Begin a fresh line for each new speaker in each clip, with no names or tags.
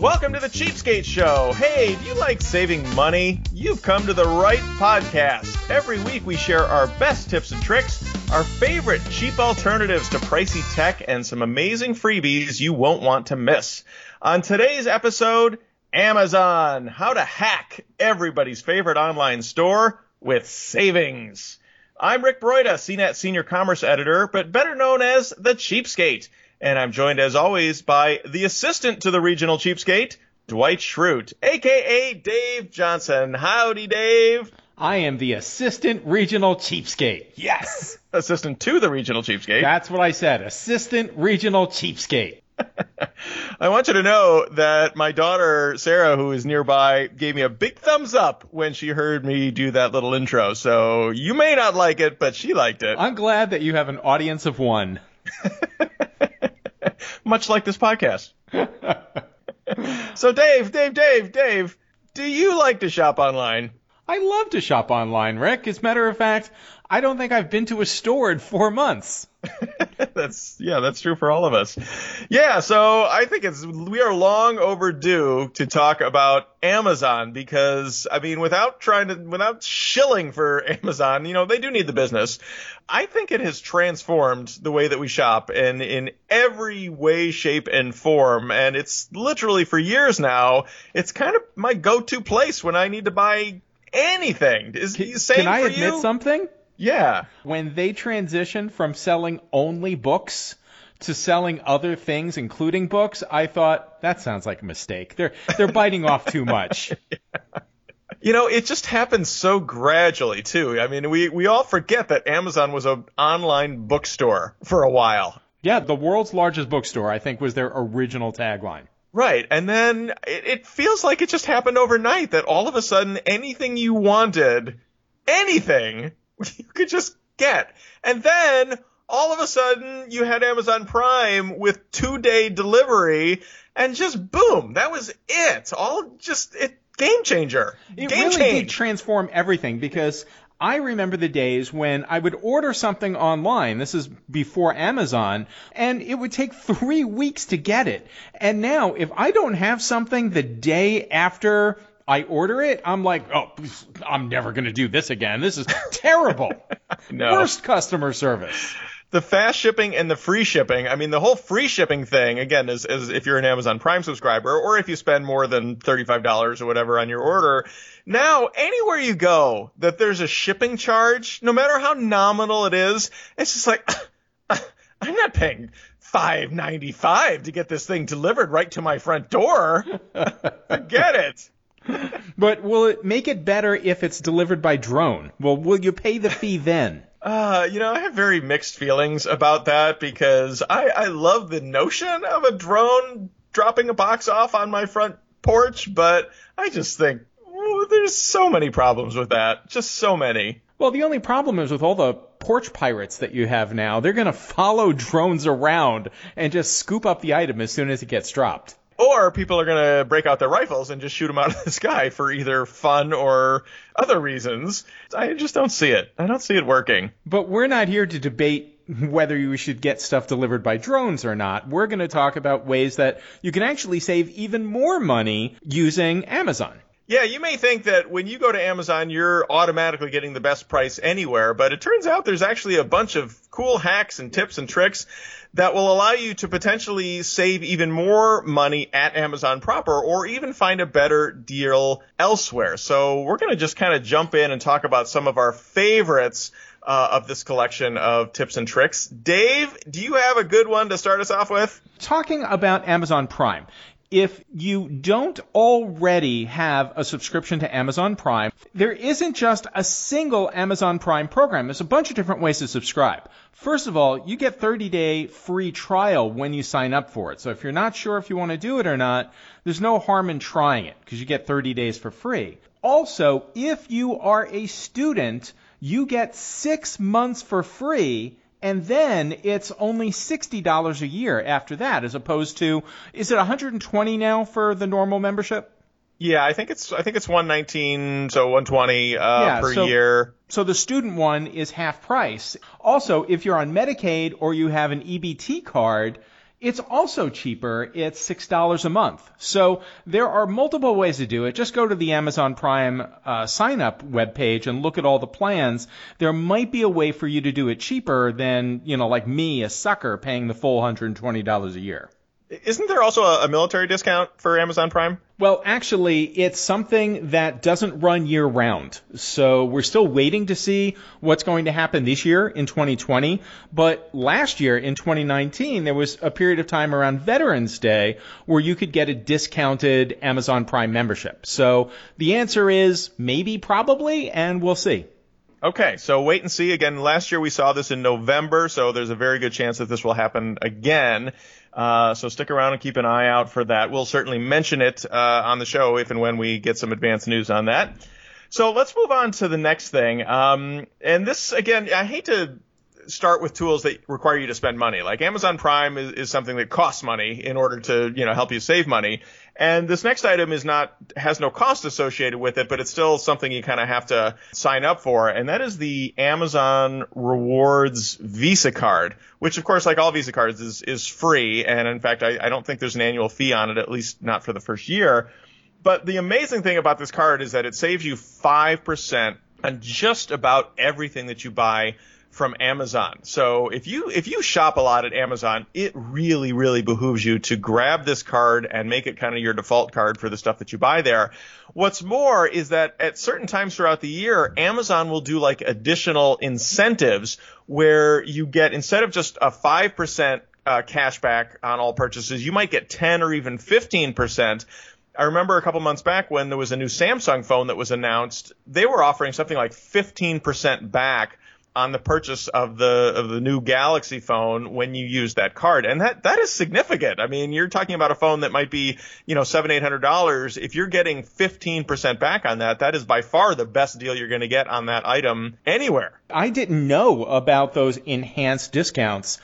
Welcome to the Cheapskate Show. Hey, do you like saving money? You've come to the right podcast. Every week we share our best tips and tricks, our favorite cheap alternatives to pricey tech, and some amazing freebies you won't want to miss. On today's episode, Amazon, how to hack everybody's favorite online store with savings. I'm Rick Broida, CNET Senior Commerce Editor, but better known as the Cheapskate. And I'm joined as always by the assistant to the regional cheapskate, Dwight Schrute, aka Dave Johnson. Howdy, Dave.
I am the assistant regional cheapskate.
Yes. assistant to the regional cheapskate.
That's what I said. Assistant regional cheapskate.
I want you to know that my daughter Sarah, who is nearby, gave me a big thumbs up when she heard me do that little intro. So you may not like it, but she liked it.
I'm glad that you have an audience of one.
Much like this podcast. so Dave, Dave, Dave, Dave, do you like to shop online?
I love to shop online, Rick. As a matter of fact, I don't think I've been to a store in four months.
that's yeah, that's true for all of us. Yeah, so I think it's we are long overdue to talk about Amazon because I mean, without trying to without shilling for Amazon, you know, they do need the business. I think it has transformed the way that we shop and in every way, shape, and form. And it's literally for years now, it's kind of my go-to place when I need to buy anything. Is
Can,
same
can I admit
you?
something?
Yeah.
When they transitioned from selling only books to selling other things, including books, I thought that sounds like a mistake. They're they're biting off too much.
You know, it just happened so gradually too. I mean, we we all forget that Amazon was an online bookstore for a while.
Yeah, the world's largest bookstore, I think, was their original tagline.
Right. And then it, it feels like it just happened overnight that all of a sudden anything you wanted, anything, you could just get. And then all of a sudden you had Amazon Prime with two day delivery and just boom, that was it. All just it game changer.
It
game
really
change.
did transform everything because I remember the days when I would order something online. This is before Amazon, and it would take three weeks to get it. And now, if I don't have something the day after I order it, I'm like, oh, I'm never going to do this again. This is terrible.
No.
Worst customer service.
the fast shipping and the free shipping. I mean, the whole free shipping thing again is, is if you're an Amazon Prime subscriber or if you spend more than $35 or whatever on your order. Now, anywhere you go that there's a shipping charge, no matter how nominal it is, it's just like, I'm not paying five ninety five to get this thing delivered right to my front door. Forget it.
But will it make it better if it's delivered by drone? Well, will you pay the fee then?
Uh, you know, I have very mixed feelings about that because I, I love the notion of a drone dropping a box off on my front porch, but I just think oh, there's so many problems with that. Just so many.
Well, the only problem is with all the porch pirates that you have now, they're going to follow drones around and just scoop up the item as soon as it gets dropped.
Or people are going to break out their rifles and just shoot them out of the sky for either fun or other reasons. I just don't see it. I don't see it working.
But we're not here to debate whether you should get stuff delivered by drones or not. We're going to talk about ways that you can actually save even more money using Amazon.
Yeah, you may think that when you go to Amazon, you're automatically getting the best price anywhere, but it turns out there's actually a bunch of cool hacks and tips and tricks that will allow you to potentially save even more money at Amazon proper or even find a better deal elsewhere. So we're going to just kind of jump in and talk about some of our favorites uh, of this collection of tips and tricks. Dave, do you have a good one to start us off with?
Talking about Amazon Prime. If you don't already have a subscription to Amazon Prime, there isn't just a single Amazon Prime program. There's a bunch of different ways to subscribe. First of all, you get 30 day free trial when you sign up for it. So if you're not sure if you want to do it or not, there's no harm in trying it because you get 30 days for free. Also, if you are a student, you get six months for free and then it's only $60 a year after that as opposed to is it 120 now for the normal membership?
Yeah, I think it's I think it's 119, so 120 uh,
Yeah,
per
so-
year.
So the student one is half price. Also, if you're on Medicaid or you have an EBT card, It's also cheaper. It's $6 a month. So there are multiple ways to do it. Just go to the Amazon Prime uh, sign up webpage and look at all the plans. There might be a way for you to do it cheaper than, you know, like me, a sucker, paying the full $120 a year.
Isn't there also a, a military discount for Amazon Prime?
Well, actually, it's something that doesn't run year round. So we're still waiting to see what's going to happen this year in 2020. But last year in 2019, there was a period of time around Veterans Day where you could get a discounted Amazon Prime membership. So the answer is maybe, probably, and we'll see.
Okay, so wait and see. Again, last year we saw this in November, so there's a very good chance that this will happen again. Uh, so stick around and keep an eye out for that. We'll certainly mention it uh, on the show if and when we get some advance news on that. So let's move on to the next thing. Um, and this, again, I hate to start with tools that require you to spend money. Like Amazon Prime is, is something that costs money in order to, you know, help you save money. And this next item is not, has no cost associated with it, but it's still something you kind of have to sign up for. And that is the Amazon Rewards Visa card, which of course, like all Visa cards is, is free. And in fact, I, I don't think there's an annual fee on it, at least not for the first year. But the amazing thing about this card is that it saves you 5% on just about everything that you buy from Amazon. So if you if you shop a lot at Amazon, it really really behooves you to grab this card and make it kind of your default card for the stuff that you buy there. What's more is that at certain times throughout the year, Amazon will do like additional incentives where you get instead of just a 5% uh, cash back on all purchases, you might get 10 or even 15%. I remember a couple months back when there was a new Samsung phone that was announced, they were offering something like 15% back on the purchase of the of the new Galaxy phone when you use that card, and that that is significant. I mean, you're talking about a phone that might be you know seven eight hundred dollars. If you're getting fifteen percent back on that, that is by far the best deal you're going to get on that item anywhere.
I didn't know about those enhanced discounts.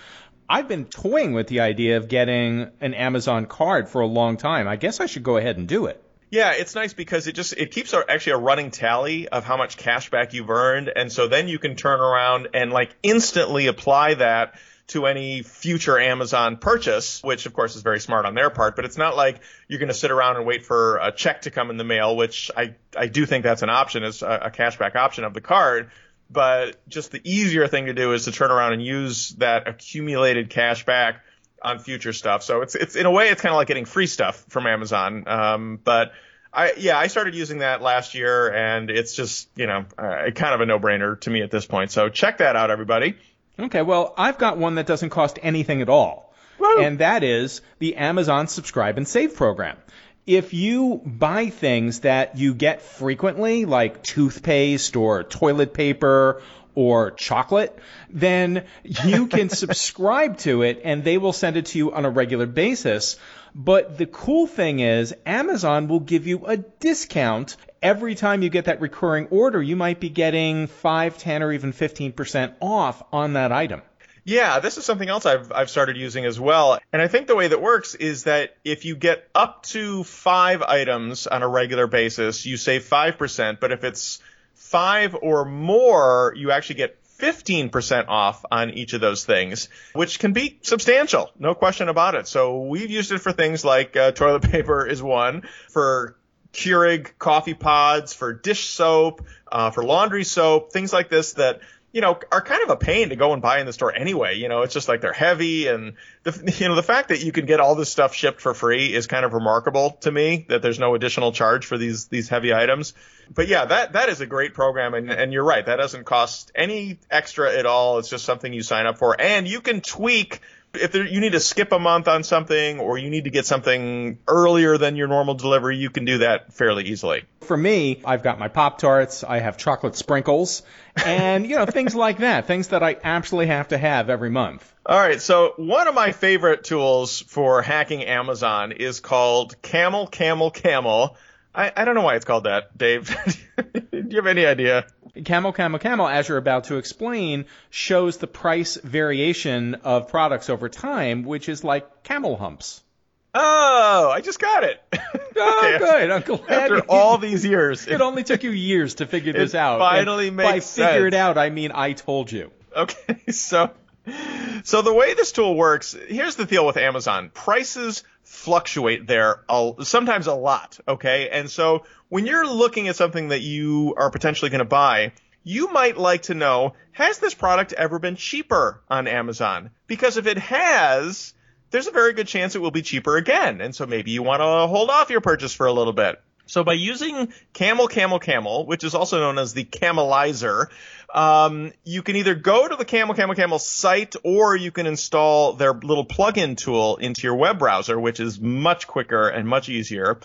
I've been toying with the idea of getting an Amazon card for a long time. I guess I should go ahead and do it.
Yeah, it's nice because it just it keeps a, actually a running tally of how much cash back you've earned, and so then you can turn around and like instantly apply that to any future Amazon purchase, which of course is very smart on their part, but it's not like you're going to sit around and wait for a check to come in the mail, which I, I do think that's an option, is a, a cashback option of the card. But just the easier thing to do is to turn around and use that accumulated cash back on future stuff. So it's it's in a way it's kind of like getting free stuff from Amazon. Um, but I yeah I started using that last year and it's just you know uh, kind of a no brainer to me at this point. So check that out, everybody.
Okay, well I've got one that doesn't cost anything at all, Woo. and that is the Amazon Subscribe and Save program. If you buy things that you get frequently, like toothpaste or toilet paper or chocolate, then you can subscribe to it and they will send it to you on a regular basis. But the cool thing is Amazon will give you a discount every time you get that recurring order. You might be getting 5, 10 or even 15% off on that item.
Yeah, this is something else I've I've started using as well. And I think the way that works is that if you get up to 5 items on a regular basis, you save 5%, but if it's five or more, you actually get 15% off on each of those things, which can be substantial. No question about it. So we've used it for things like uh, toilet paper is one, for Keurig coffee pods, for dish soap, uh, for laundry soap, things like this that you know, are kind of a pain to go and buy in the store anyway. You know, it's just like they're heavy and the, you know, the fact that you can get all this stuff shipped for free is kind of remarkable to me that there's no additional charge for these, these heavy items. But yeah, that, that is a great program. And, and you're right. That doesn't cost any extra at all. It's just something you sign up for and you can tweak if there, you need to skip a month on something or you need to get something earlier than your normal delivery, you can do that fairly easily.
For me, I've got my Pop Tarts, I have chocolate sprinkles, and you know things like that, things that I absolutely have to have every month.
All right, so one of my favorite tools for hacking Amazon is called Camel Camel Camel. I, I don't know why it's called that, Dave. Do you have any idea?
Camel Camel Camel, as you're about to explain, shows the price variation of products over time, which is like camel humps.
Oh, I just got it.
Oh, okay. good. I'm glad.
After all these years.
It only took you years to figure this out.
Finally
and
makes
By
sense.
figure it out, I mean I told you.
Okay, so So the way this tool works, here's the deal with Amazon. Prices fluctuate there sometimes a lot, okay? And so when you're looking at something that you are potentially going to buy, you might like to know, has this product ever been cheaper on Amazon? Because if it has, there's a very good chance it will be cheaper again. And so maybe you want to hold off your purchase for a little bit. So by using Camel Camel Camel, which is also known as the Camelizer, um, you can either go to the Camel Camel Camel site or you can install their little plugin tool into your web browser, which is much quicker and much easier.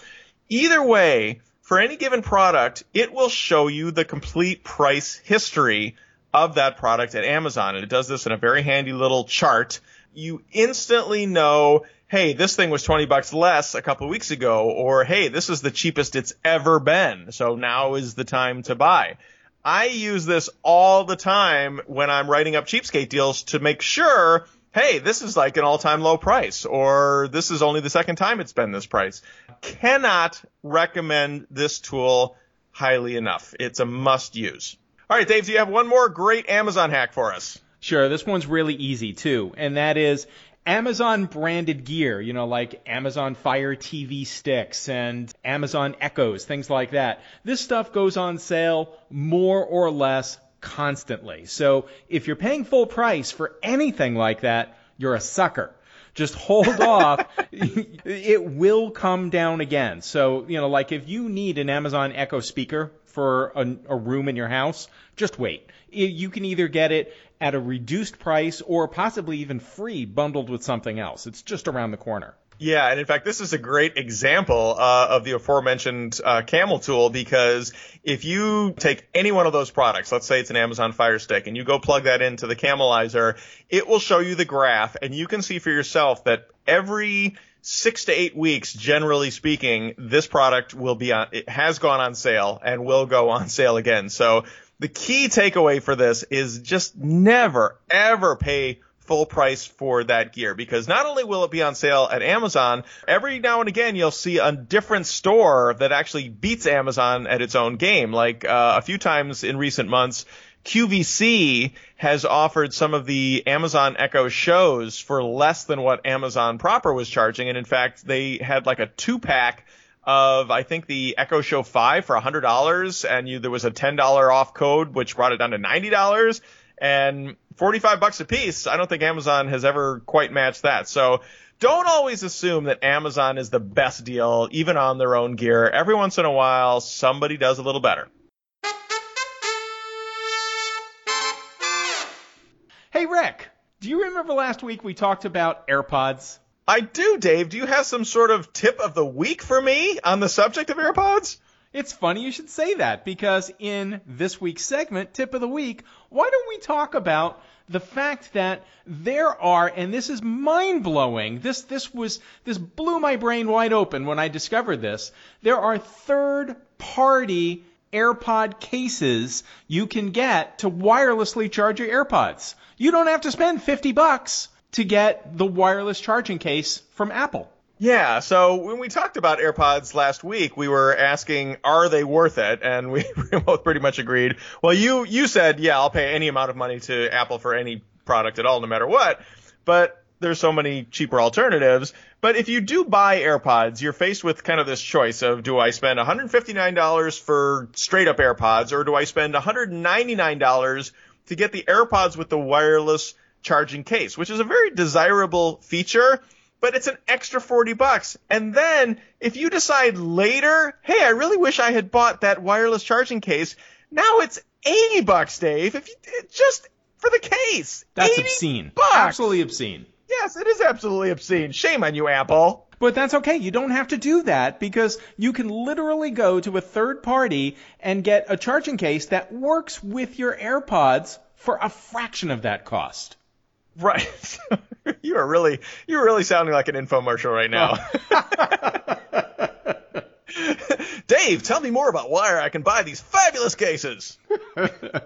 Either way, for any given product, it will show you the complete price history of that product at Amazon. And it does this in a very handy little chart. You instantly know hey, this thing was 20 bucks less a couple weeks ago, or hey, this is the cheapest it's ever been, so now is the time to buy. I use this all the time when I'm writing up cheapskate deals to make sure, hey, this is like an all-time low price, or this is only the second time it's been this price. Cannot recommend this tool highly enough. It's a must use. All right, Dave, do you have one more great Amazon hack for us?
Sure, this one's really easy too, and that is Amazon branded gear, you know, like Amazon Fire TV sticks and Amazon Echoes, things like that. This stuff goes on sale more or less constantly. So if you're paying full price for anything like that, you're a sucker. Just hold off. it will come down again. So, you know, like if you need an Amazon Echo speaker for a, a room in your house, just wait. You can either get it at a reduced price or possibly even free bundled with something else. It's just around the corner.
Yeah, and in fact, this is a great example uh, of the aforementioned uh, Camel tool because if you take any one of those products, let's say it's an Amazon Fire Stick, and you go plug that into the Camelizer, it will show you the graph, and you can see for yourself that every six to eight weeks, generally speaking, this product will be on, it has gone on sale and will go on sale again. So the key takeaway for this is just never, ever pay full price for that gear because not only will it be on sale at Amazon, every now and again you'll see a different store that actually beats Amazon at its own game. Like uh, a few times in recent months, QVC has offered some of the Amazon Echo shows for less than what Amazon proper was charging. And in fact, they had like a two pack of I think the Echo Show 5 for $100 and you, there was a $10 off code which brought it down to $90 and 45 bucks a piece. I don't think Amazon has ever quite matched that. So don't always assume that Amazon is the best deal even on their own gear. Every once in a while somebody does a little better.
Hey Rick, do you remember last week we talked about AirPods?
I do, Dave. Do you have some sort of tip of the week for me on the subject of AirPods?
It's funny you should say that because in this week's segment, Tip of the Week, why don't we talk about the fact that there are, and this is mind blowing, this, this was, this blew my brain wide open when I discovered this. There are third party AirPod cases you can get to wirelessly charge your AirPods. You don't have to spend 50 bucks to get the wireless charging case from Apple.
Yeah, so when we talked about AirPods last week, we were asking, are they worth it? And we both pretty much agreed. Well, you, you said, yeah, I'll pay any amount of money to Apple for any product at all, no matter what. But there's so many cheaper alternatives. But if you do buy AirPods, you're faced with kind of this choice of do I spend $159 for straight up AirPods or do I spend $199 to get the AirPods with the wireless charging case, which is a very desirable feature, but it's an extra 40 bucks. And then if you decide later, hey, I really wish I had bought that wireless charging case, now it's 80 bucks, Dave. If you just for the case.
That's obscene.
Bucks.
Absolutely obscene.
Yes, it is absolutely obscene. Shame on you, Apple.
But that's okay. You don't have to do that because you can literally go to a third party and get a charging case that works with your AirPods for a fraction of that cost.
Right. you are really you're really sounding like an infomercial right now. Dave, tell me more about why I can buy these fabulous cases.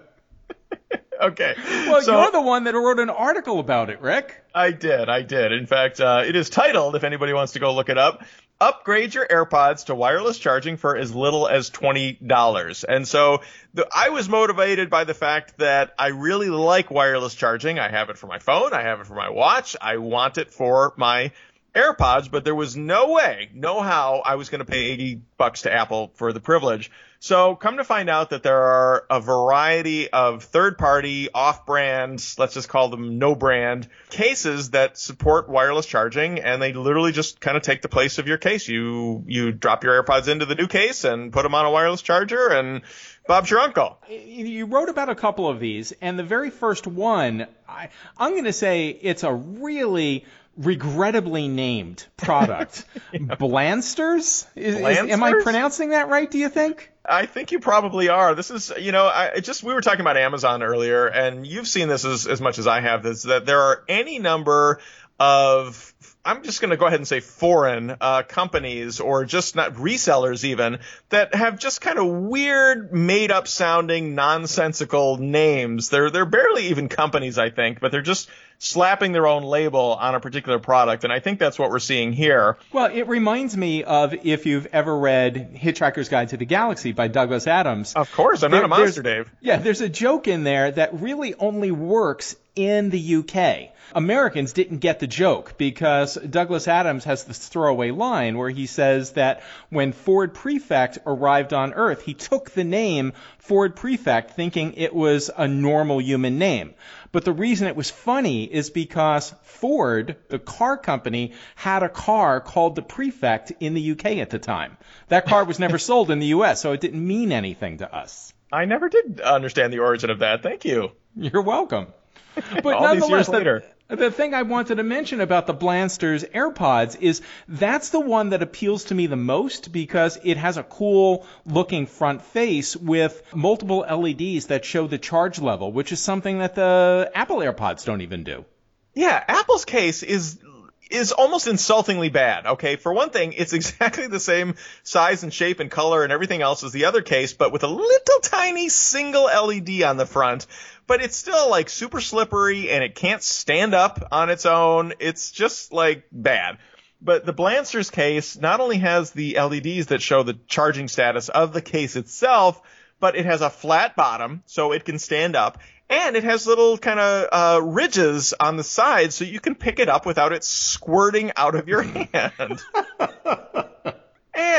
okay.
Well, so, you're the one that wrote an article about it, Rick.
I did. I did. In fact, uh, it is titled, if anybody wants to go look it up, upgrade your AirPods to wireless charging for as little as $20. And so the, I was motivated by the fact that I really like wireless charging. I have it for my phone. I have it for my watch. I want it for my AirPods, but there was no way, no how I was going to pay 80 bucks to Apple for the privilege. So come to find out that there are a variety of third party, off brand, let's just call them no brand cases that support wireless charging and they literally just kind of take the place of your case. You, you drop your AirPods into the new case and put them on a wireless charger and Bob's your uncle.
You wrote about a couple of these and the very first one, I, I'm going to say it's a really regrettably named product. yeah. Blansters? Is, Is, am I pronouncing that right, do you think?
I think you probably are. This is, you know, I just, we were talking about Amazon earlier, and you've seen this as, as much as I have, that there are any number of I'm just going to go ahead and say foreign uh, companies or just not resellers even that have just kind of weird, made up sounding, nonsensical names. They're they're barely even companies, I think, but they're just slapping their own label on a particular product, and I think that's what we're seeing here.
Well, it reminds me of if you've ever read Hitchhiker's Guide to the Galaxy by Douglas Adams.
Of course, I'm there, not a monster, Dave.
Yeah, there's a joke in there that really only works in the UK. Americans didn't get the joke because Douglas Adams has this throwaway line where he says that when Ford Prefect arrived on Earth, he took the name Ford Prefect thinking it was a normal human name. But the reason it was funny is because Ford, the car company, had a car called the Prefect in the UK at the time. That car was never sold in the US, so it didn't mean anything to us.
I never did understand the origin of that. Thank you.
You're welcome.
But All these years later.
The thing I wanted to mention about the Blansters AirPods is that's the one that appeals to me the most because it has a cool looking front face with multiple LEDs that show the charge level, which is something that the Apple AirPods don't even do.
Yeah, Apple's case is is almost insultingly bad. Okay, for one thing, it's exactly the same size and shape and color and everything else as the other case, but with a little tiny single LED on the front. But it's still like super slippery and it can't stand up on its own. It's just like bad. But the Blansters case not only has the LEDs that show the charging status of the case itself, but it has a flat bottom so it can stand up and it has little kind of uh, ridges on the side so you can pick it up without it squirting out of your hand.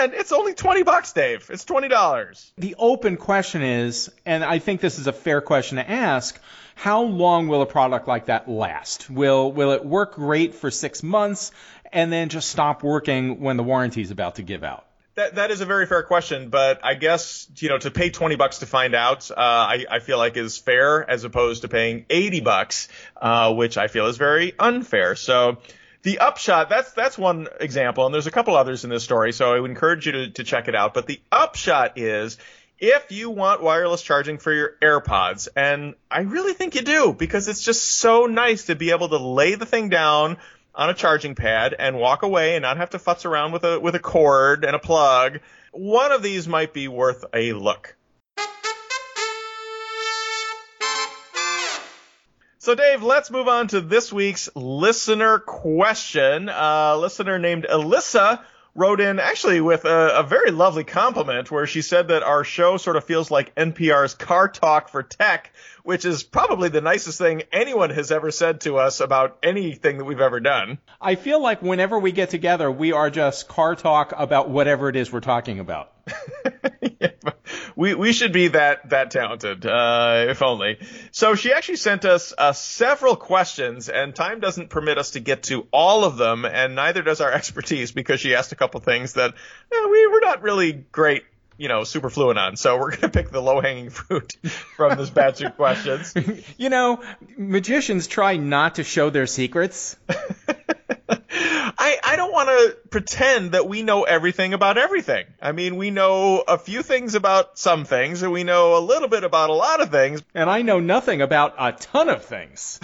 and it's only 20 bucks, Dave. It's $20.
The open question is, and I think this is a fair question to ask, how long will a product like that last? Will will it work great for 6 months and then just stop working when the warranty is about to give out?
That that is a very fair question, but I guess you know to pay twenty bucks to find out, uh, I I feel like is fair as opposed to paying eighty bucks, uh, which I feel is very unfair. So the upshot that's that's one example, and there's a couple others in this story. So I would encourage you to to check it out. But the upshot is. If you want wireless charging for your AirPods, and I really think you do, because it's just so nice to be able to lay the thing down, on a charging pad and walk away and not have to futz around with a with a cord and a plug, one of these might be worth a look. So, Dave, let's move on to this week's listener question. Uh, a listener named Elissa wrote in actually with a, a, very lovely compliment where she said that our show sort of feels like NPR's Car Talk for Tech, which is probably the nicest thing anyone has ever said to us about anything that we've ever done.
I feel like whenever we get together, we are just car talk about whatever it is we're talking about.
yeah, we we should be that that talented, uh, if only. So she actually sent us uh, several questions, and time doesn't permit us to get to all of them, and neither does our expertise because she asked a couple things that eh, we were not really great you know, super fluent on. So we're going to pick the low hanging fruit from this batch of questions.
You know, magicians try not to show their secrets.
I, I don't want to pretend that we know everything about everything. I mean, we know a few things about some things, and we know a little bit about a lot of things.
And I know nothing about a ton of things.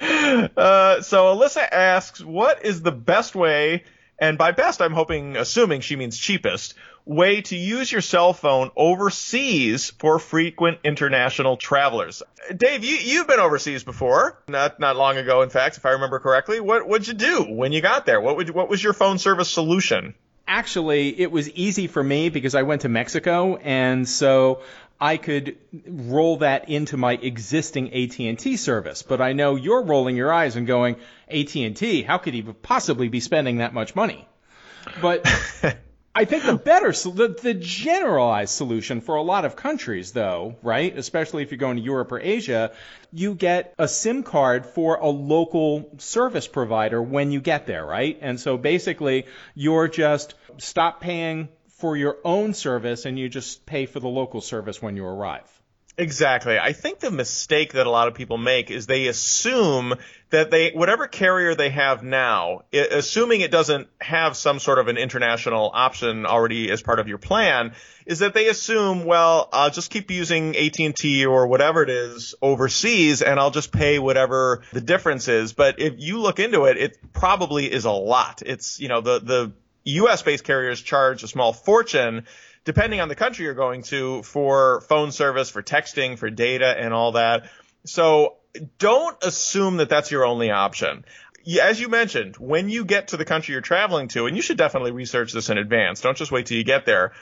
uh, so Elissa asks, what is the best way, and by best I'm hoping, assuming she means cheapest, way to use your cell phone overseas for frequent international travelers. Dave, you, you've been overseas before, not not long ago, in fact, if I remember correctly. What would you do when you got there? What would what was your phone service solution?
Actually, it was easy for me because I went to Mexico, and so I could roll that into my existing AT&T service. But I know you're rolling your eyes and going, AT&T, how could he possibly be spending that much money? But I think the better, the, the generalized solution for a lot of countries, though, right, especially if you're going to Europe or Asia, you get a SIM card for a local service provider when you get there, right? And so basically, you're just stop paying for your own service and you just pay for the local service when you arrive.
Exactly. I think the mistake that a lot of people make is they assume that they, whatever carrier they have now, it, assuming it doesn't have some sort of an international option already as part of your plan, is that they assume, well, I'll just keep using AT&T or whatever it is overseas and I'll just pay whatever the difference is. But if you look into it, it probably is a lot. It's, you know, the, the US based carriers charge a small fortune depending on the country you're going to for phone service, for texting, for data and all that. So don't assume that that's your only option. As you mentioned, when you get to the country you're traveling to, and you should definitely research this in advance, don't just wait till you get there,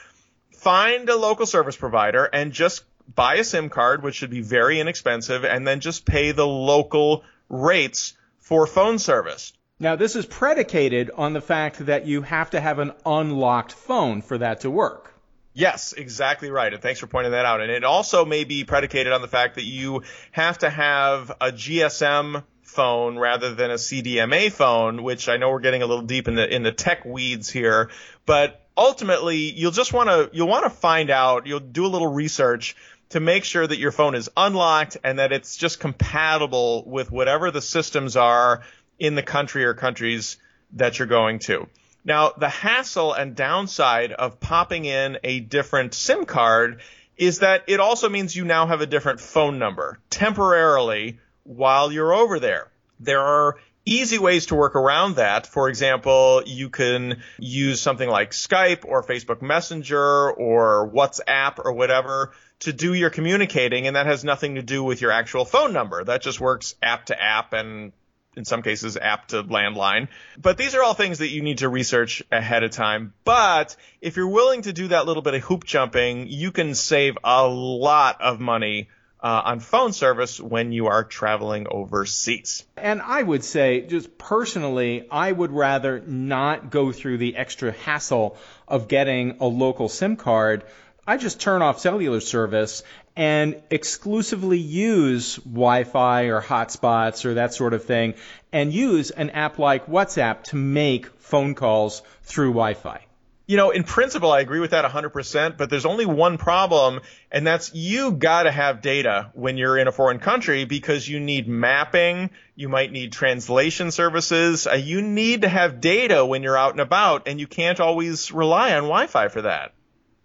find a local service provider and just buy a SIM card, which should be very inexpensive, and then just pay the local rates for phone service.
Now, this is predicated on the fact that you have to have an unlocked phone for that to work.
Yes, exactly right. And thanks for pointing that out. And it also may be predicated on the fact that you have to have a GSM phone rather than a CDMA phone, which I know we're getting a little deep in the in the tech weeds here, but ultimately you'll just want to you'll want to find out, you'll do a little research to make sure that your phone is unlocked and that it's just compatible with whatever the systems are in the country or countries that you're going to. Now, the hassle and downside of popping in a different SIM card is that it also means you now have a different phone number temporarily while you're over there. There are easy ways to work around that. For example, you can use something like Skype or Facebook Messenger or WhatsApp or whatever to do your communicating, and that has nothing to do with your actual phone number. That just works app to app and in some cases app to landline. But these are all things that you need to research ahead of time. But if you're willing to do that little bit of hoop jumping, you can save a lot of money uh, on phone service when you are traveling overseas.
And I would say, just personally, I would rather not go through the extra hassle of getting a local SIM card. I just turn off cellular service and exclusively use Wi-Fi or hotspots or that sort of thing and use an app like WhatsApp to make phone calls through Wi-Fi.
You know, in principle, I agree with that 100%, but there's only one problem, and that's you gotta have data when you're in a foreign country because you need mapping, you might need translation services, uh, you need to have data when you're out and about, and you can't always rely on Wi-Fi for that.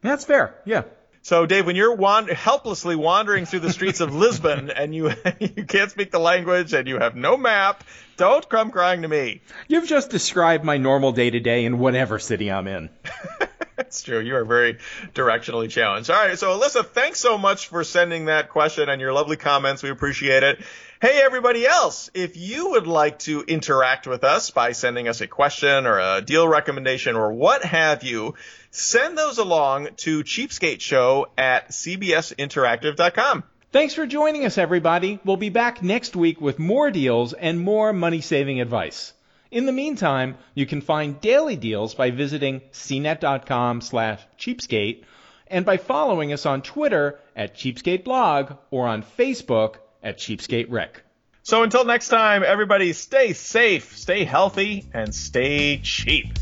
That's fair, yeah.
So, Dave, when you're wand- helplessly wandering through the streets of Lisbon and you you can't speak the language and you have no map, don't come crying to me.
You've just described my normal day to day in whatever city I'm in.
That's true. You are very directionally challenged. All right. So, Elissa, thanks so much for sending that question and your lovely comments. We appreciate it. Hey, everybody else, if you would like to interact with us by sending us a question or a deal recommendation or what have you, send those along to cheapskateshow at cbsinteractive.com.
Thanks for joining us, everybody. We'll be back next week with more deals and more money saving advice. In the meantime, you can find daily deals by visiting cnet.com slash cheapskate and by following us on Twitter at cheapskateblog or on Facebook at Cheapskate Rec.
So until next time, everybody stay safe, stay healthy, and stay cheap.